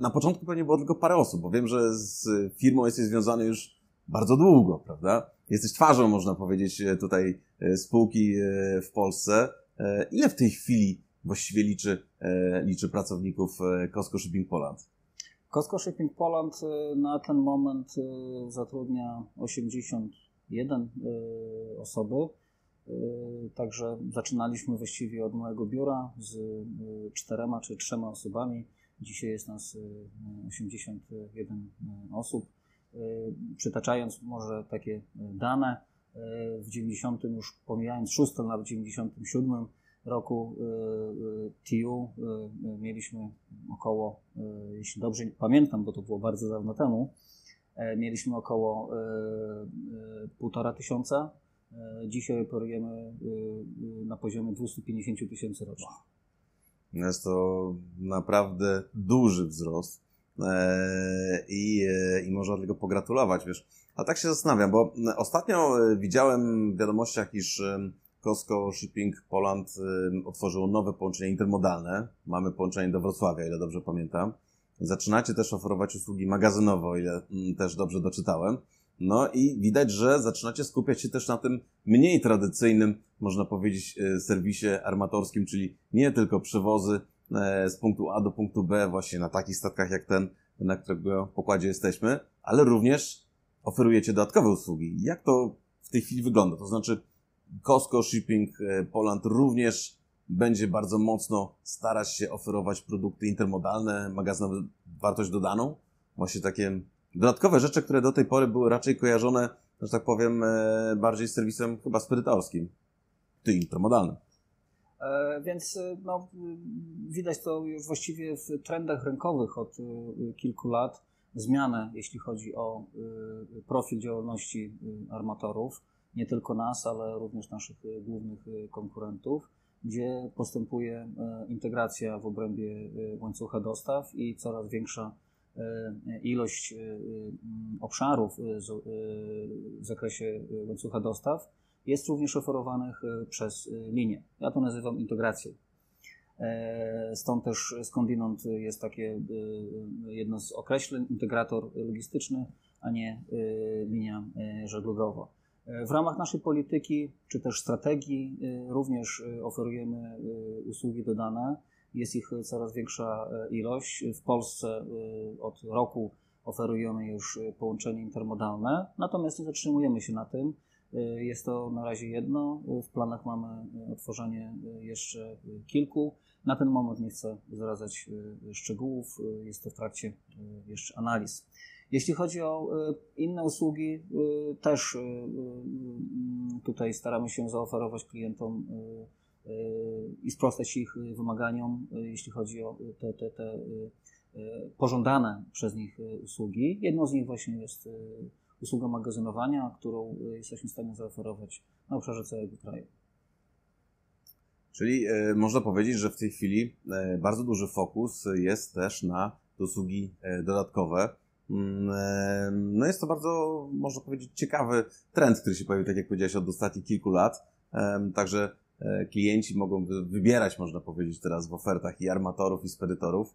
na początku pewnie było tylko parę osób, bo wiem, że z firmą jesteś związany już bardzo długo, prawda? Jesteś twarzą, można powiedzieć, e, tutaj spółki w Polsce. Ile w tej chwili właściwie liczy, liczy pracowników Costco Shipping Poland? Costco Shipping Poland na ten moment zatrudnia 81 y, osoby. Także zaczynaliśmy właściwie od mojego biura z czterema czy trzema osobami. Dzisiaj jest nas 81 osób. Przytaczając może takie dane, w 90 już pomijając 6, nawet w 97 roku y, y, TU y, mieliśmy około, jeśli dobrze pamiętam, bo to było bardzo dawno temu, mieliśmy około półtora tysiąca. Dzisiaj operujemy na poziomie 250 tysięcy rocznie. Jest to naprawdę duży wzrost i, i można tylko pogratulować, wiesz. A tak się zastanawiam, bo ostatnio widziałem w wiadomościach, iż Costco Shipping Poland otworzyło nowe połączenie intermodalne. Mamy połączenie do Wrocławia, ile dobrze pamiętam. Zaczynacie też oferować usługi magazynowe, o ile mm, też dobrze doczytałem. No i widać, że zaczynacie skupiać się też na tym mniej tradycyjnym, można powiedzieć, e, serwisie armatorskim, czyli nie tylko przewozy e, z punktu A do punktu B właśnie na takich statkach jak ten, na którego pokładzie jesteśmy, ale również oferujecie dodatkowe usługi. Jak to w tej chwili wygląda? To znaczy, Costco Shipping e, Poland również będzie bardzo mocno starać się oferować produkty intermodalne, magazynowe, wartość dodaną. Właśnie takie dodatkowe rzeczy, które do tej pory były raczej kojarzone, że tak powiem, e, bardziej z serwisem chyba spirytorskim, ty intermodalny. E, więc no, widać to już właściwie w trendach rynkowych od kilku lat, zmianę, jeśli chodzi o profil działalności armatorów. Nie tylko nas, ale również naszych głównych konkurentów, gdzie postępuje e, integracja w obrębie łańcucha dostaw i coraz większa e, ilość obszarów w zakresie łańcucha dostaw jest również oferowanych przez linię. Ja to nazywam integracją. E, stąd też skądinąd jest takie jedno z określeń integrator logistyczny, a nie linia żeglugowa. E, w ramach naszej polityki czy też strategii e, również e, oferujemy usługi dodane. Jest ich coraz większa ilość. W Polsce od roku oferujemy już połączenie intermodalne, natomiast nie zatrzymujemy się na tym. Jest to na razie jedno. W planach mamy otworzenie jeszcze kilku. Na ten moment nie chcę zdradzać szczegółów. Jest to w trakcie jeszcze analiz. Jeśli chodzi o inne usługi, też tutaj staramy się zaoferować klientom i sprostać ich wymaganiom, jeśli chodzi o te, te, te pożądane przez nich usługi. Jedną z nich właśnie jest usługa magazynowania, którą jesteśmy w stanie zaoferować na obszarze całego kraju. Czyli e, można powiedzieć, że w tej chwili e, bardzo duży fokus jest też na usługi e, dodatkowe. Mm, no jest to bardzo, można powiedzieć, ciekawy trend, który się pojawił, tak jak powiedziałeś, od ostatnich kilku lat. Także klienci mogą wybierać, można powiedzieć, teraz w ofertach i armatorów, i spedytorów.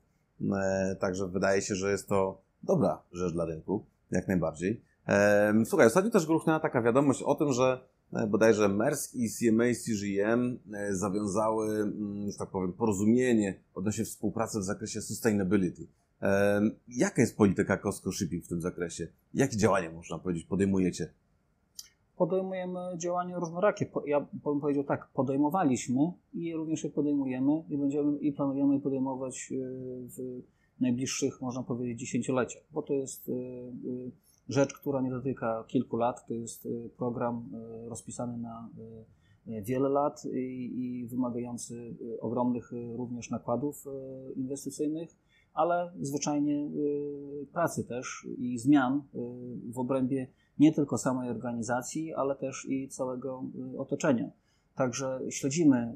Także wydaje się, że jest to dobra rzecz dla rynku, jak najbardziej. Słuchaj, ostatnio też gruchnęła taka wiadomość o tym, że E, bodajże Maersk i CMA CGM e, zawiązały, mm, że tak powiem, porozumienie odnośnie współpracy w zakresie sustainability. E, jaka jest polityka Costco Shipping w tym zakresie? Jakie działania, można powiedzieć, podejmujecie? Podejmujemy działania różnorakie. Ja bym powiedział tak, podejmowaliśmy i również je podejmujemy i będziemy i planujemy je podejmować w najbliższych, można powiedzieć, dziesięcioleciach, bo to jest rzecz, która nie dotyka kilku lat. To jest y, program y, rozpisany na y, wiele lat i, i wymagający ogromnych również nakładów inwestycyjnych, ale zwyczajnie pracy też i zmian w obrębie nie tylko samej organizacji, ale też i całego otoczenia. Także śledzimy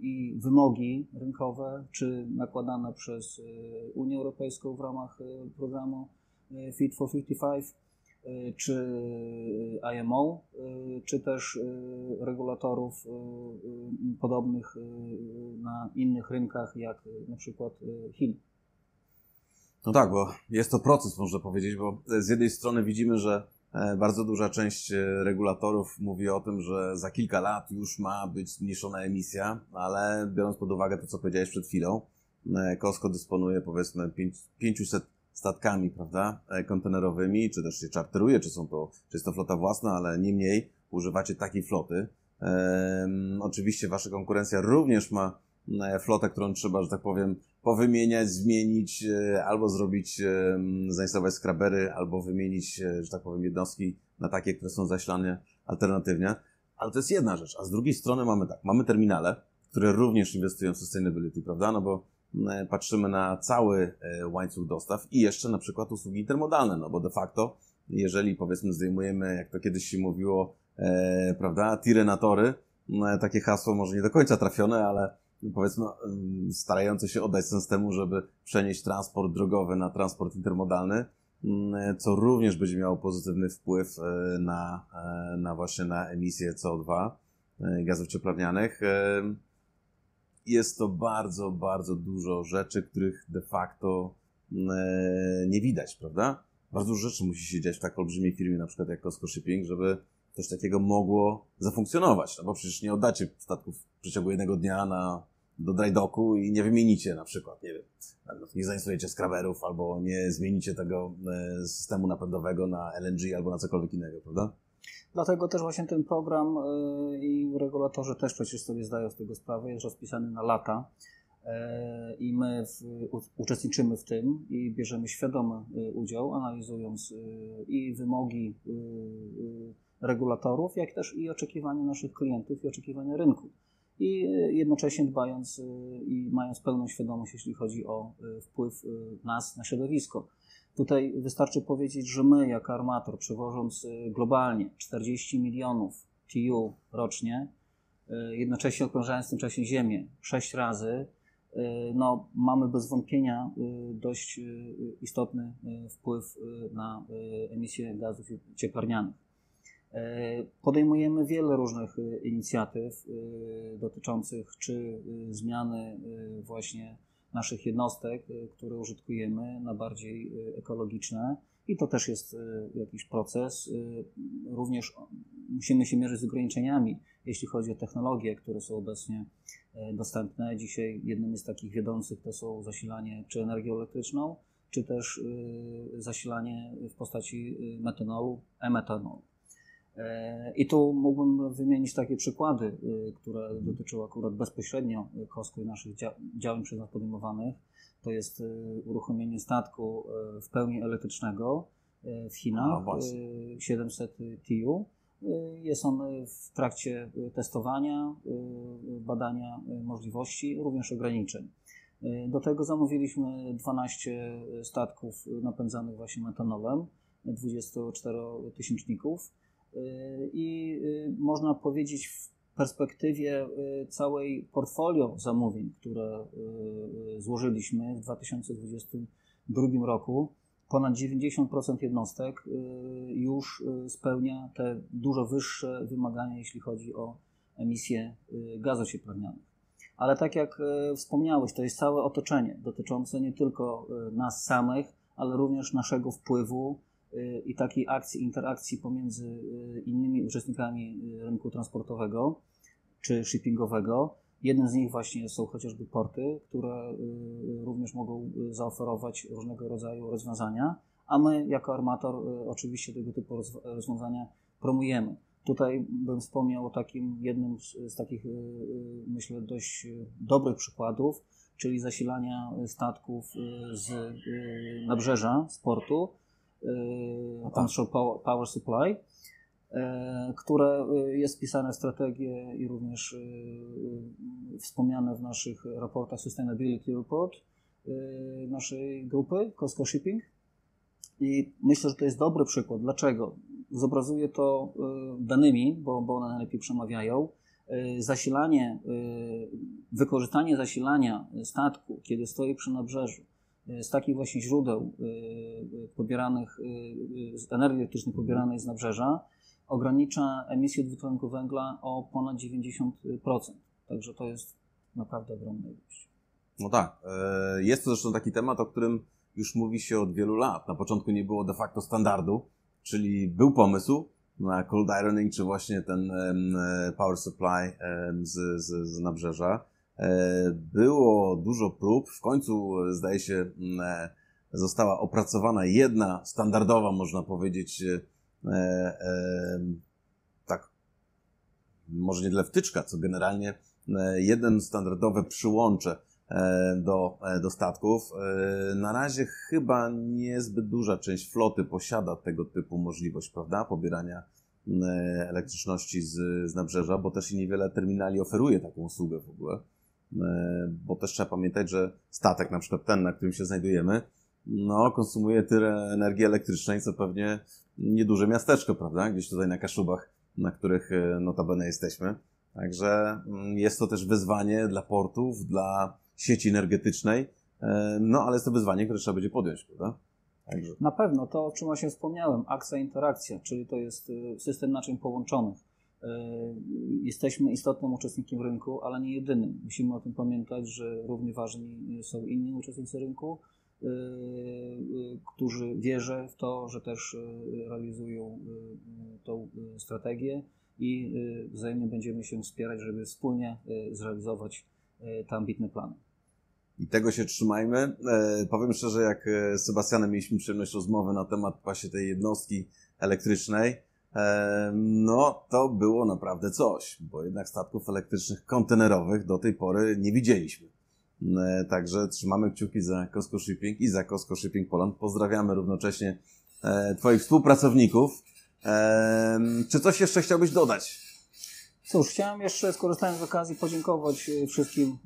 i wymogi rynkowe, czy nakładane przez Unię Europejską w ramach programu Fit for 55, e, czy IMO, e, czy też regulatorów podobnych na innych rynkach, jak na przykład Chin. No tak, bo jest to proces, można powiedzieć, bo z jednej strony widzimy, że bardzo duża część regulatorów mówi o tym, że za kilka lat już ma być zmniejszona emisja, ale biorąc pod uwagę to, co powiedziałeś przed chwilą, Costco dysponuje powiedzmy 500 statkami, prawda, e, kontenerowymi, czy też się czarteruje, czy są to, czy jest to flota własna, ale niemniej używacie takiej floty. Oczywiście wasza konkurencja również ma e, flotę, którą trzeba, że tak powiem, powymieniać, zmienić, e, albo zrobić, zainstalować skrabery, albo wymienić, że tak powiem, jednostki na takie, które są zasilane alternatywnie. Ale to jest jedna rzecz. A z drugiej strony mamy tak, mamy terminale, które również inwestują w sustainability, prawda? No bo patrzymy na cały e, łańcuch dostaw i jeszcze na przykład usługi intermodalne, no bo de facto, jeżeli powiedzmy zdejmujemy, jak to kiedyś się mówiło, e, prawda, tiry no, takie hasło może nie do końca trafione, ale powiedzmy mm, starające się oddać sens temu, żeby przenieść transport drogowy na transport intermodalny, mm, co również będzie miało pozytywny wpływ na, na właśnie na emisję CO2, gazów cieplarnianych jest to bardzo, bardzo dużo rzeczy, których de facto mm, e, nie widać, prawda? Bardzo dużo rzeczy musi się dziać w tak olbrzymiej firmie, na przykład jak Costco Shipping, żeby coś takiego mogło zafunkcjonować. No bo przecież nie oddacie statków w przeciągu jednego dnia na, do drydocku i nie wymienicie na przykład, nie wiem, nie zainstalujecie skraberów albo nie zmienicie tego e, systemu napędowego na LNG albo na cokolwiek innego, prawda? Dlatego też właśnie ten program y, i regulatorzy też przecież sobie zdają z tego sprawę, jest rozpisany na lata y, i my w, uczestniczymy w tym i bierzemy świadomy y, udział, analizując i wymogi regulatorów, jak też i oczekiwania naszych klientów i oczekiwania rynku. I jednocześnie dbając i mając pełną świadomość, jeśli chodzi o wpływ nas na środowisko. Tutaj wystarczy powiedzieć, że my, jako armator, przewożąc y, globalnie 40 milionów TU rocznie, y, jednocześnie okrążając w tym czasie Ziemię 6 razy, y, no, mamy bez wątpienia dość istotny wpływ na emisję gazów cieplarnianych. Podejmujemy wiele różnych inicjatyw dotyczących czy zmiany właśnie naszych jednostek, y, które użytkujemy, na bardziej y, ekologiczne. I to też jest y, jakiś proces. Również musimy się mierzyć z ograniczeniami, jeśli chodzi o technologie, które są obecnie dostępne. Dzisiaj jednym z takich wiodących to są zasilanie czy energią elektryczną, czy też zasilanie w postaci metanolu, e-metanolu. I tu mógłbym wymienić takie przykłady, które dotyczą akurat bezpośrednio Kosko i naszych działań przez nas podejmowanych. To jest uruchomienie statku w pełni elektrycznego w Chinach, A, 700 TU jest on w trakcie testowania, badania możliwości, również ograniczeń. Do tego zamówiliśmy 12 statków napędzanych właśnie metanolem, 24-tysięczników i można powiedzieć w perspektywie całej portfolio zamówień, które złożyliśmy w 2022 roku, ponad 90% jednostek y, już y, spełnia te dużo wyższe wymagania, jeśli chodzi o emisję y, gazów cieplarnianych. Ale tak jak wspomniałeś, to jest całe otoczenie dotyczące nie tylko nas samych, ale również naszego wpływu i takiej akcji, interakcji pomiędzy innymi uczestnikami rynku transportowego czy shippingowego, Jednym z nich właśnie są chociażby porty, które y, również mogą y, zaoferować różnego rodzaju rozwiązania, a my jako armator y, oczywiście tego typu rozwiązania promujemy. Tutaj bym wspomniał o takim jednym z takich, myślę, dość dobrych przykładów, czyli zasilania statków z nabrzeża, z portu, Onshore Power Supply E, które e, jest wpisane w strategię i również e, wspomniane w naszych raportach Sustainability Report naszej grupy Costco Shipping. I myślę, że to jest dobry przykład. Dlaczego? Zobrazuję to danymi, bo, bo one najlepiej przemawiają. Zasilanie, wykorzystanie zasilania statku, kiedy stoi przy nabrzeżu, z takich właśnie źródeł pobieranych, z energii elektrycznej pobieranej z nabrzeża, ogranicza emisję dwutlenku węgla o ponad 90%. Także to jest naprawdę ogromna ilość. No tak. E, jest to zresztą taki temat, o którym już mówi się od wielu lat. Na początku nie było de facto standardu, czyli był pomysł na cold ironing, czy właśnie ten e, power supply z, z, z nabrzeża. E, było dużo prób. W końcu, zdaje się, została opracowana jedna standardowa, można powiedzieć, E, e, tak, może nie tyle wtyczka, co generalnie e, jeden standardowe przyłącze do, do statków. Na razie chyba niezbyt duża część floty posiada tego typu możliwość, prawda, pobierania elektryczności z, z nabrzeża, bo też i niewiele terminali oferuje taką usługę w ogóle. Bo też trzeba pamiętać, że statek, na przykład ten, na którym się znajdujemy, no, konsumuje tyle energii elektrycznej, co pewnie nieduże miasteczko, prawda? Gdzieś tutaj na Kaszubach, na których e, notabene jesteśmy. Także mm, jest to też wyzwanie dla portów, dla sieci energetycznej, e, no ale jest to wyzwanie, które trzeba będzie podjąć, prawda? Także. Na pewno, to o czym właśnie wspomniałem, akcja interakcja, czyli to jest e, system naczyń połączonych. Jesteśmy istotnym uczestnikiem rynku, ale nie jedynym. Musimy o tym pamiętać, że równie ważni są inni uczestnicy rynku, Y, y, którzy wierzę w to, że też y, realizują tą strategię i wzajemnie będziemy się wspierać, żeby wspólnie zrealizować te ambitne plany. I tego się trzymajmy. E, powiem szczerze, jak z Sebastianem mieliśmy przyjemność rozmowy na temat właśnie tej jednostki elektrycznej, e, no to było naprawdę coś, bo jednak statków elektrycznych kontenerowych do tej pory nie widzieliśmy. Także trzymamy kciuki za Costco Shipping i za Costco Shipping Poland. Pozdrawiamy równocześnie e, Twoich współpracowników. Czy coś jeszcze chciałbyś dodać? Cóż, chciałem jeszcze, skorzystając z okazji, podziękować wszystkim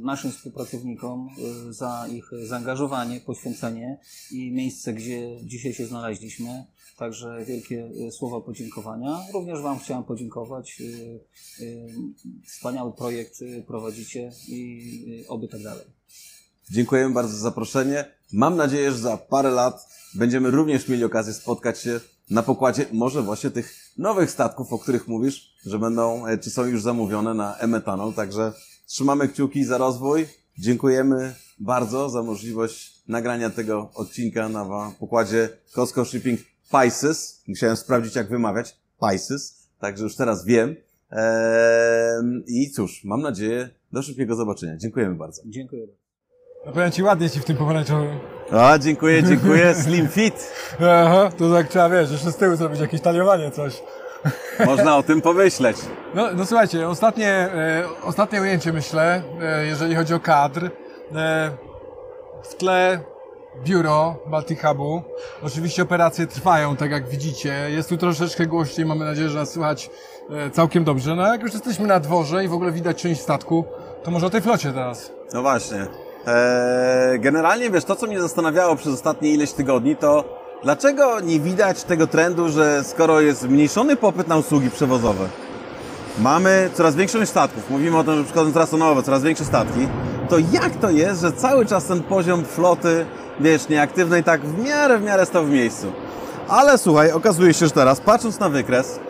naszym współpracownikom za ich zaangażowanie, poświęcenie i miejsce, gdzie dzisiaj się znaleźliśmy. Także wielkie słowa podziękowania. Również Wam chciałem podziękować. Wspaniały projekt prowadzicie i oby tak dalej. Dziękujemy bardzo za zaproszenie. Mam nadzieję, że za parę lat będziemy również mieli okazję spotkać się na pokładzie może właśnie tych nowych statków, o których mówisz, że będą, e, czy są już zamówione na e-metanol. Także trzymamy kciuki za rozwój. Dziękujemy bardzo za możliwość nagrania tego odcinka na pokładzie Costco Shipping Pisces. Musiałem sprawdzić, jak wymawiać. Pisces. Także już teraz wiem. Eee, I cóż, mam nadzieję, do szybkiego zobaczenia. Dziękujemy bardzo. Dziękuję. No powiem Ci ładnie Ci w tym pomarańczowym. A, dziękuję, dziękuję. Slim fit. Aha, to tak trzeba, wiesz, jeszcze z tyłu zrobić jakieś taliowanie, coś. Można o tym pomyśleć. No, no słuchajcie, ostatnie, e, ostatnie ujęcie myślę, e, jeżeli chodzi o kadr. E, w tle biuro Baltic Hubu. Oczywiście operacje trwają, tak jak widzicie. Jest tu troszeczkę głośniej, mamy nadzieję, że nas słychać e, całkiem dobrze. No jak już jesteśmy na dworze i w ogóle widać część statku, to może o tej flocie teraz. No właśnie. Eee, generalnie wiesz, to co mnie zastanawiało przez ostatnie ileś tygodni, to dlaczego nie widać tego trendu, że skoro jest zmniejszony popyt na usługi przewozowe, mamy coraz większą ilość statków, mówimy o tym, że przychodzą teraz to nowe, coraz większe statki, to jak to jest, że cały czas ten poziom floty, wiesz, nieaktywnej tak w miarę, w miarę stał w miejscu? Ale słuchaj, okazuje się, że teraz, patrząc na wykres,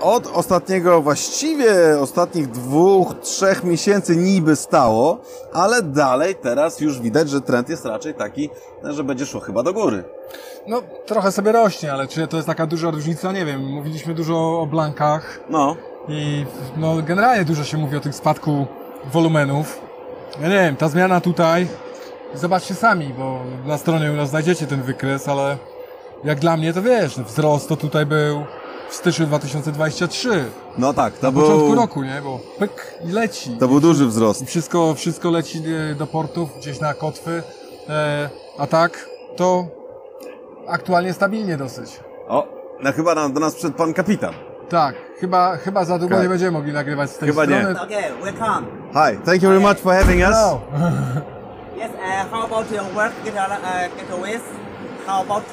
od ostatniego, właściwie ostatnich dwóch, trzech miesięcy niby stało, ale dalej teraz już widać, że trend jest raczej taki, że będzie szło chyba do góry. No, trochę sobie rośnie, ale czy to jest taka duża różnica? Nie wiem. Mówiliśmy dużo o blankach No, i no, generalnie dużo się mówi o tym spadku wolumenów. Ja nie wiem, ta zmiana tutaj, zobaczcie sami, bo na stronie u nas znajdziecie ten wykres, ale jak dla mnie to wiesz, wzrost to tutaj był styczniu 2023. no tak, to Na początku był, roku, nie? Bo pyk i leci. to był duży wzrost. I wszystko, wszystko leci e, do portów, gdzieś na kotwy. E, a tak, to aktualnie stabilnie dosyć. O, no chyba na, do nas przyszedł pan kapitan. Tak, chyba, chyba za długo Tak. nie będziemy mogli nagrywać z tej Chyba nie. strony. Okay, welcome. Hi, thank you very much for having us. No. Yes, uh, how about your work get, uh, getaways? How about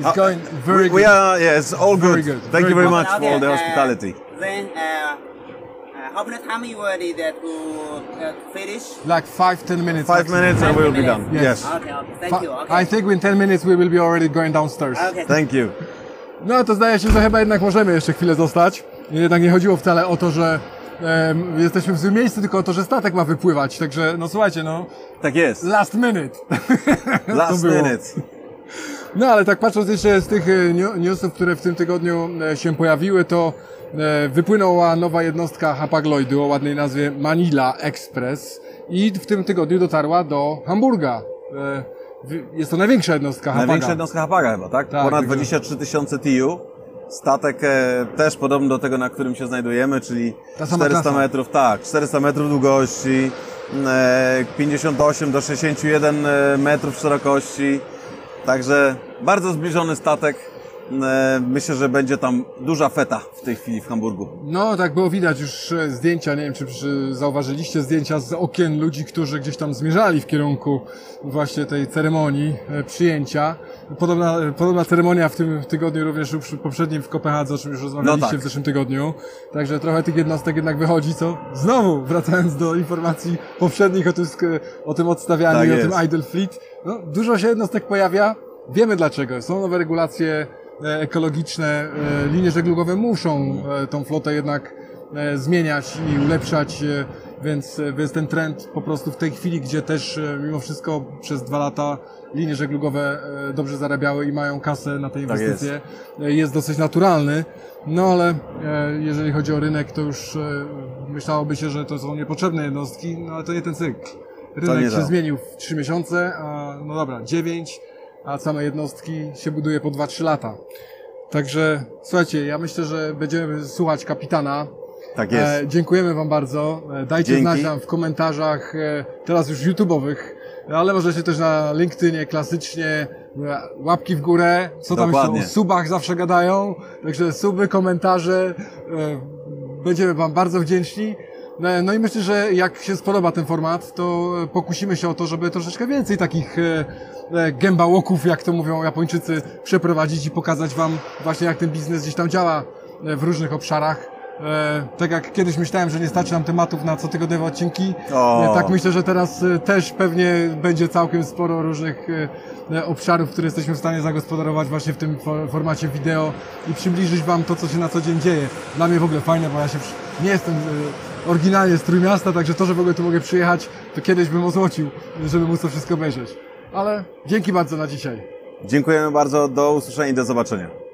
It's going very we, good. we are, yeah, it's all Very good. good, Thank very you very good. much for Okay, the uh, hospitality. Then, uh, uh, how many time you ready that to uh, finish? Like five, ten minutes. Five maximum. minutes and we will be done. Yes. Yes. Okay, okay, thank Fi- you. Okay. I think in 10 minutes we will be already going downstairs. okay. Thank you. No to zdaje się, że chyba jednak możemy jeszcze chwilę zostać. Jednak nie chodziło wcale o to, że em, jesteśmy w złym miejscu, tylko o to, że statek ma wypływać. Także, no słuchajcie, no, Tak jest. last minute. Last minute. No ale tak patrząc jeszcze z tych e, newsów, które w tym tygodniu e, się pojawiły, to e, wypłynęła nowa jednostka Hapag-Lloydu o ładnej nazwie Manila Express i w tym tygodniu dotarła do Hamburga. Jest to największa jednostka Hapaga. Największa jednostka Hapaga chyba, tak? Tak, Ponad także- 23 tysiące TU. Statek też podobny do tego, na którym się znajdujemy, czyli Ta sama 400 klasa. metrów, tak, 400 metrów długości, e, 58 do 61 e, metrów szerokości. Także bardzo zbliżony statek. E, Myślę, że będzie tam duża feta w tej chwili w Hamburgu. No, tak było widać już e, zdjęcia, nie wiem czy zauważyliście zdjęcia z okien ludzi, którzy gdzieś tam zmierzali w kierunku właśnie tej ceremonii e, przyjęcia. Podobna, podobna ceremonia w tym tygodniu również przy poprzednim w Kopenhadze, o czym już rozmawialiście No tak. w zeszłym tygodniu. Także trochę tych jednostek jednak wychodzi, co? Znowu, wracając do informacji poprzednich o tym, o tym odstawianiu Tak i o tym idle fleet. No, dużo się jednostek pojawia. Wiemy dlaczego. Są nowe regulacje ekologiczne. e, Linie żeglugowe muszą e, tą flotę jednak e, zmieniać i ulepszać, e, więc, e, więc ten trend po prostu w tej chwili, gdzie też e, mimo wszystko przez dwa lata linie żeglugowe e, dobrze zarabiały i mają kasę na te inwestycje, e, jest dosyć naturalny. No ale e, jeżeli chodzi o rynek, to już e, myślałoby się, że to są niepotrzebne jednostki, no ale to nie ten cykl. Rynek się to. zmienił w 3 miesiące, a no dobra, 9, a same jednostki się buduje po 2-3 lata. Także słuchajcie, ja myślę, że będziemy słuchać kapitana. Tak jest. E, dziękujemy Wam bardzo. E, dajcie Dzięki. znać nam w komentarzach, e, teraz już YouTube'owych, ale możecie też na LinkedInie klasycznie e, łapki w górę. Co tam Dokładnie. jeszcze o subach zawsze gadają. Także suby, komentarze. E, będziemy Wam bardzo wdzięczni. No, no i myślę, że jak się spodoba ten format, to pokusimy się o to, żeby troszeczkę więcej takich gębałoków, jak to mówią Japończycy, przeprowadzić i pokazać Wam właśnie jak ten biznes gdzieś tam działa e, w różnych obszarach. E, tak jak kiedyś myślałem, że nie starczy nam tematów na cotygodniowe odcinki, O. e, tak myślę, że teraz e, też pewnie będzie całkiem sporo różnych e, e, obszarów, które jesteśmy w stanie zagospodarować właśnie w tym fo- formacie wideo i przybliżyć Wam to, co się na co dzień dzieje. Dla mnie w ogóle fajne, bo ja się nie jestem e, oryginalnie z Trójmiasta, także to, że w ogóle tu mogę przyjechać, to kiedyś bym ozłocił, żeby móc to wszystko obejrzeć. Ale dzięki bardzo na dzisiaj. Dziękujemy bardzo, do usłyszenia i do zobaczenia.